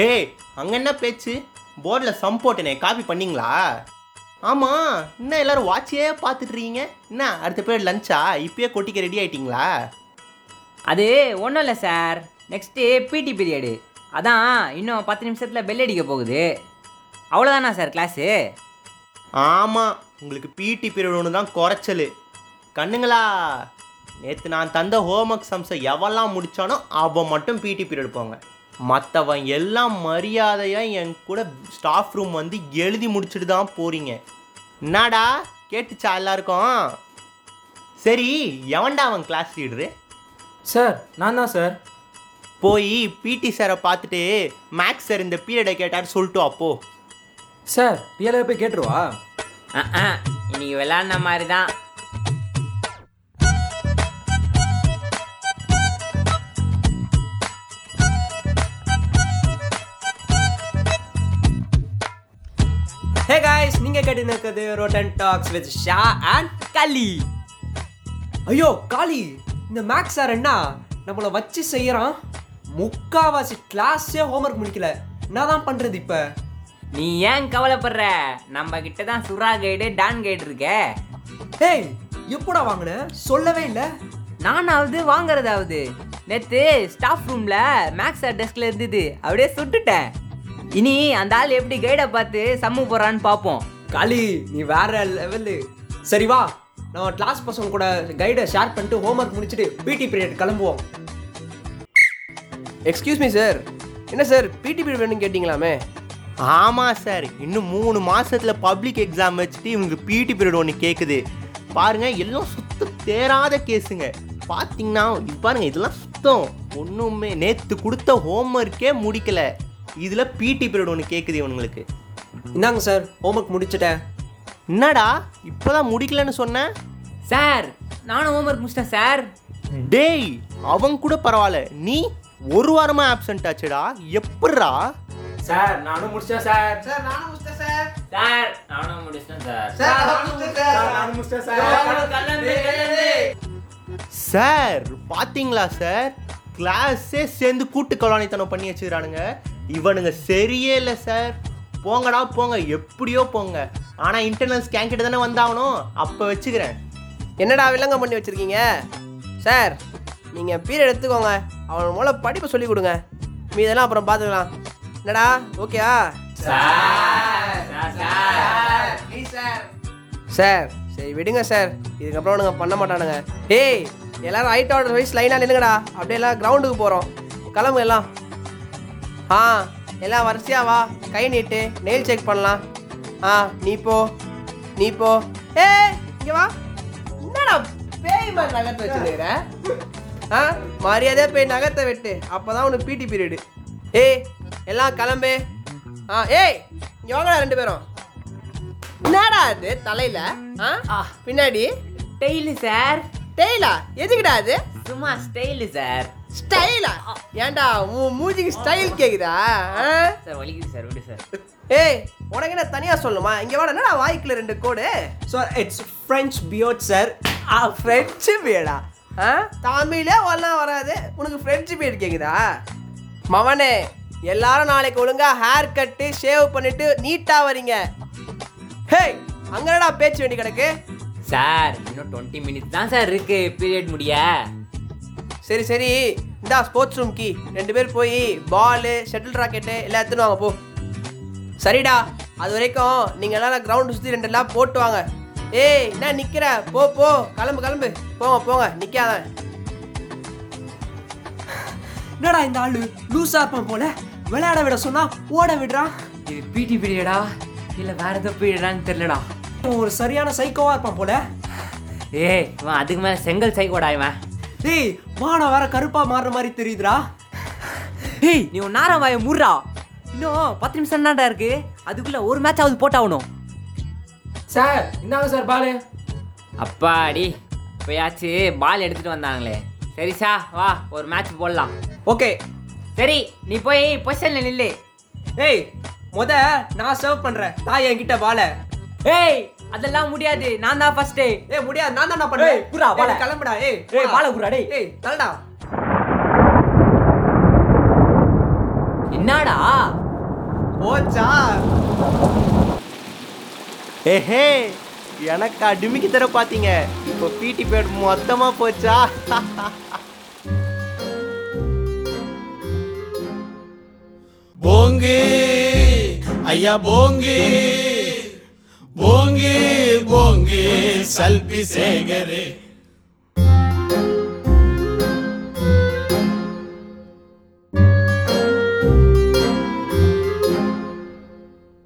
ஏய் அங்கே என்ன பேச்சு? போர்டில் சம் போட்டேனே காப்பி பண்ணீங்களா? ஆமாம் இன்னும் எல்லாரும் வாட்சியே பார்த்துட்டு இருக்கீங்க? என்ன அடுத்த பேர் லஞ்சா இப்பயே கொட்டிக்க ரெடி ஆயிட்டீங்களா? அது ஒன்றும் இல்லை சார் நெக்ஸ்ட்டு பிடி பீரியடு அதான் இன்னும் பத்து நிமிஷத்தில் பெல் அடிக்க போகுது. அவ்வளோதானா சார் கிளாஸு ஆமாம் உங்களுக்கு பிடி பீரியட் ஒன்று தான் குறைச்சல். கண்ணுங்களா நேற்று நான் தந்த ஹோம்ஒர்க் சம்ஸை எவெல்லாம் முடித்தானோ அவன் மட்டும் பிடி பீரியட் போங்க. மற்றவன் எல்லாம் மரியாதையாக என் கூட ஸ்டாஃப் ரூம் வந்து எழுதி முடிச்சுட்டு தான் போகிறீங்க என்னடா? கேட்டுச்சா எல்லாருக்கும்? சரி எவன்டா அவன் கிளாஸ் லீடரு சார் நான் தான் சார். போய் பிடி சாரை பார்த்துட்டு மேக்ஸ் சார் இந்த பீரியடை கேட்டார் சொல்லிட்டு அப்போ சார் ரியலாக போய் கேட்டுருவா ஆ இன்னைக்கு விளாட்ன மாதிரி தான். ஹே காய்ஸ் நீங்க கேட்டு இருக்கிறது rotten talks with Sha and Kali ஐயோ காளி இந்த மேக்ஸ் சார் என்ன நம்மளை வச்சு செய்யறான். முக்காவாசி கிளாஸே ஹோம்ஒர்க் முடிக்கல. என்னதான் பண்றது இப்ப? நீ ஏன் கவலைப்படுற? நம்ம கிட்ட தான் சுறா கைடு டான் கைடு இருக்கே. ஏய் எப்படா வாங்கின? சொல்லவே இல்லை. நானாவது வாங்குறதாவது. நேற்று ஸ்டாஃப் ரூமில் மேக்ஸ் சார் டெஸ்கில் இருந்தது. அப்படியே சுட்டுட்டேன். இனி அந்த ஆள் எப்படி கைடை பார்த்து சம்மு போகிறான்னு பார்ப்போம். காளி நீ வேற லெவலு சரி வா. நம்ம கிளாஸ் பசங்க கூட கைடை ஷேர் பண்ணிட்டு ஹோம்ஒர்க் முடிச்சுட்டு பிடி பீரியட் கிளம்புவோம். எக்ஸ்கியூஸ் மீ சார் என்ன சார் பிடி பீரியட் வேணும்னு கேட்டிங்களாமே? ஆமாம் சார் இன்னும் மூணு மாசத்துல பப்ளிக் எக்ஸாம் வச்சுட்டு இவங்க பிடி பீரியட் ஒன்று கேட்குது பாருங்க எல்லாம் சுத்த தேராத கேஸுங்க பார்த்தீங்கன்னா இது பாருங்க இதெல்லாம் சுத்தம். ஒன்றுமே நேற்று கொடுத்த ஹோம்ஒர்க்கே முடிக்கல. இதில் பிடி பீரியட் ஒன்று கேட்குது இவனுங்களுக்கு. இந்தாங்க சார் ஹோம்ஒர்க் முடிச்சிட்டேன். என்னடா? இப்போதான் முடிக்கலன்னு சொன்னேன் சார் நானும் ஹோம்ஒர்க் முடிச்சிட்டேன் சார் டேய் அவன் கூட பரவாயில்ல. நீ ஒரு வாரமா ஆப்சென்ட் ஆச்சுடா. எப்பட்றா? சார் நானும் முடிச்சேன் சார் சார் நானும் முடிச்சிட்டேன் சார் நானும் முடிச்சேன் சார் சார் பாத்தீங்களா சார் கிளாஸே சேர்ந்து கூட்டு கலாணித்தனம் பண்ணி வச்சுக்கிறானுங்க. இவனுங்க சரியே இல்லை சார் போங்கடா போங்க. எப்படியோ போங்க. ஆனால் இன்டர்னல் ஸ்கேன் கிட்ட தானே வந்தாகணும். அப்போ வச்சுக்கிறேன். என்னடா விலங்கம் பண்ணி வச்சிருக்கீங்க? சார் நீங்கள் பீரியட் எடுத்துக்கோங்க. அவன் மூல படிப்பை சொல்லி கொடுங்க. மீதெல்லாம் அப்புறம் பார்த்துக்கலாம். என்னடா? ஓகேயா சார் சரி விடுங்க சார் இதுக்கப்புறம் அவனுங்க பண்ண மாட்டானுங்க. ஏய் எல்லாரும் ஹைட் ஆர்டர் வைஸ் லைனாக நில்லுங்கடா. அப்படியே எல்லாம் கிரவுண்டுக்கு போகிறோம் கிளம்பு எல்லாம். ஆ எல்லாம் வரிசையா வா. கை நீட்டு. நெயில் செக் பண்ணலாம். ஆ நீ போ. நீ போ. ஏ இங்க வா. என்னடா பேய் மாதிரி நகத்தை வச்சுருக்கிற? ஆ மரியாதையா போய் நகத்தை வெட்டு. அப்பதான் உனக்கு பிடி பீரியடு ஏய் எல்லாம் கிளம்பு. ஆ ஏய் இங்க வாங்கடா ரெண்டு பேரும். என்னடா அது? தலையில? ஆ பின்னாடி? டெய்லு சார் டெய்லா எதுக்குடா அது? சும்மா ஸ்டைலு சார் ஸ்டைலா ஏன்டா உன் மூஞ்சிக்கு ஸ்டைல் கேக்குதா? ஆ? சார் வலிக்குது சார் விடு சார். ஏய் உனக்கு என்ன தனியா சொல்லணுமா? இங்க வாடா என்னடா வாய்க்குல ரெண்டு கோடு? Sir it's French beard sir ah French பீடா ஆ? தமிழே ஒல்லாம் வராது. உனக்கு ஃப்ரெஞ்சு பீடு கேக்குதா? மவனே எல்லாரும் நாளைக்கு ஒழுங்கா ஹேர் கட்டு ஷேவ் பண்ணிட்டு நீட்டா வரீங்க ஹேய் அங்கடா பேச்சு வேண்டி கிடக்கு? சார் இன்னும் டுவெண்ட்டி மினிட்ஸ் தான் சார் இருக்கு பீரியட் முடிய. சரி சரி. இந்தா ஸ்போர்ட்ஸ் ரூம் கீ. ரெண்டு பேர் போய் பாலு ஷட்டில் ராக்கெட்டு எல்லாம் எடுத்துன்னு வாங்க போ. சரிடா. அது வரைக்கும் நீங்கள் எல்லாம் கிரவுண்டு சுற்றி ரெண்டு எல்லாம் போட்டு வாங்க. ஏய் என்ன நிற்கிற போ போ. கிளம்பு கிளம்பு. போங்க போங்க. நிற்காத என்னடா இந்த ஆளு? லூசா இருப்பான் போல. விளையாட விட சொன்னா ஓட விடுறான். இது பிடி பீரியடா இல்லை வேற ஏதோ பீரியடான்னு தெரியலடா. ஒரு சரியான சைக்கோவா இருப்பான் போல. ஏய் இவன் அதுக்கு மேலே செங்கல் சைக்கோடா இவன். டேய் வானம் வேற கருப்பா மாறுற மாதிரி தெரியுதுடா. ஏய் நீ உன் நேரம் வாய முறா இன்னும் பத்து நிமிஷம் தான்டா இருக்கு? அதுக்குள்ள ஒரு மேட்ச் ஆகுது போட்டாகணும். சார் இந்தாங்க சார் பாலு. அப்பாடி இப்போயாச்சு பால் எடுத்துட்டு வந்தாங்களே. சரி சா வா ஒரு மேட்ச் போடலாம். ஓகே. சரி நீ போய் பொசிஷன்ல நில்லு. ஏய் முத நான் சர்வ் பண்றேன். தாய் என்கிட்ட பால ஏய் அதெல்லாம் முடியாது. நான் தான் ஃபர்ஸ்ட் ஏய் முடியாது. நான் தான் புறா, பால. ஏய், கிளம்புடா. ஏய் ஏய், போடா. பால குடுறா, டேய். ஏய் தள்ளடா. என்னடா? போச்சா? ஏஹே எனக்கு அடிமிக்கு தர பார்த்தீங்க இப்போ பிடி பீரியட் மொத்தமாக போச்சா? போங்கு ஐயா போங்கு. போங்கு சல்பி சேகரே.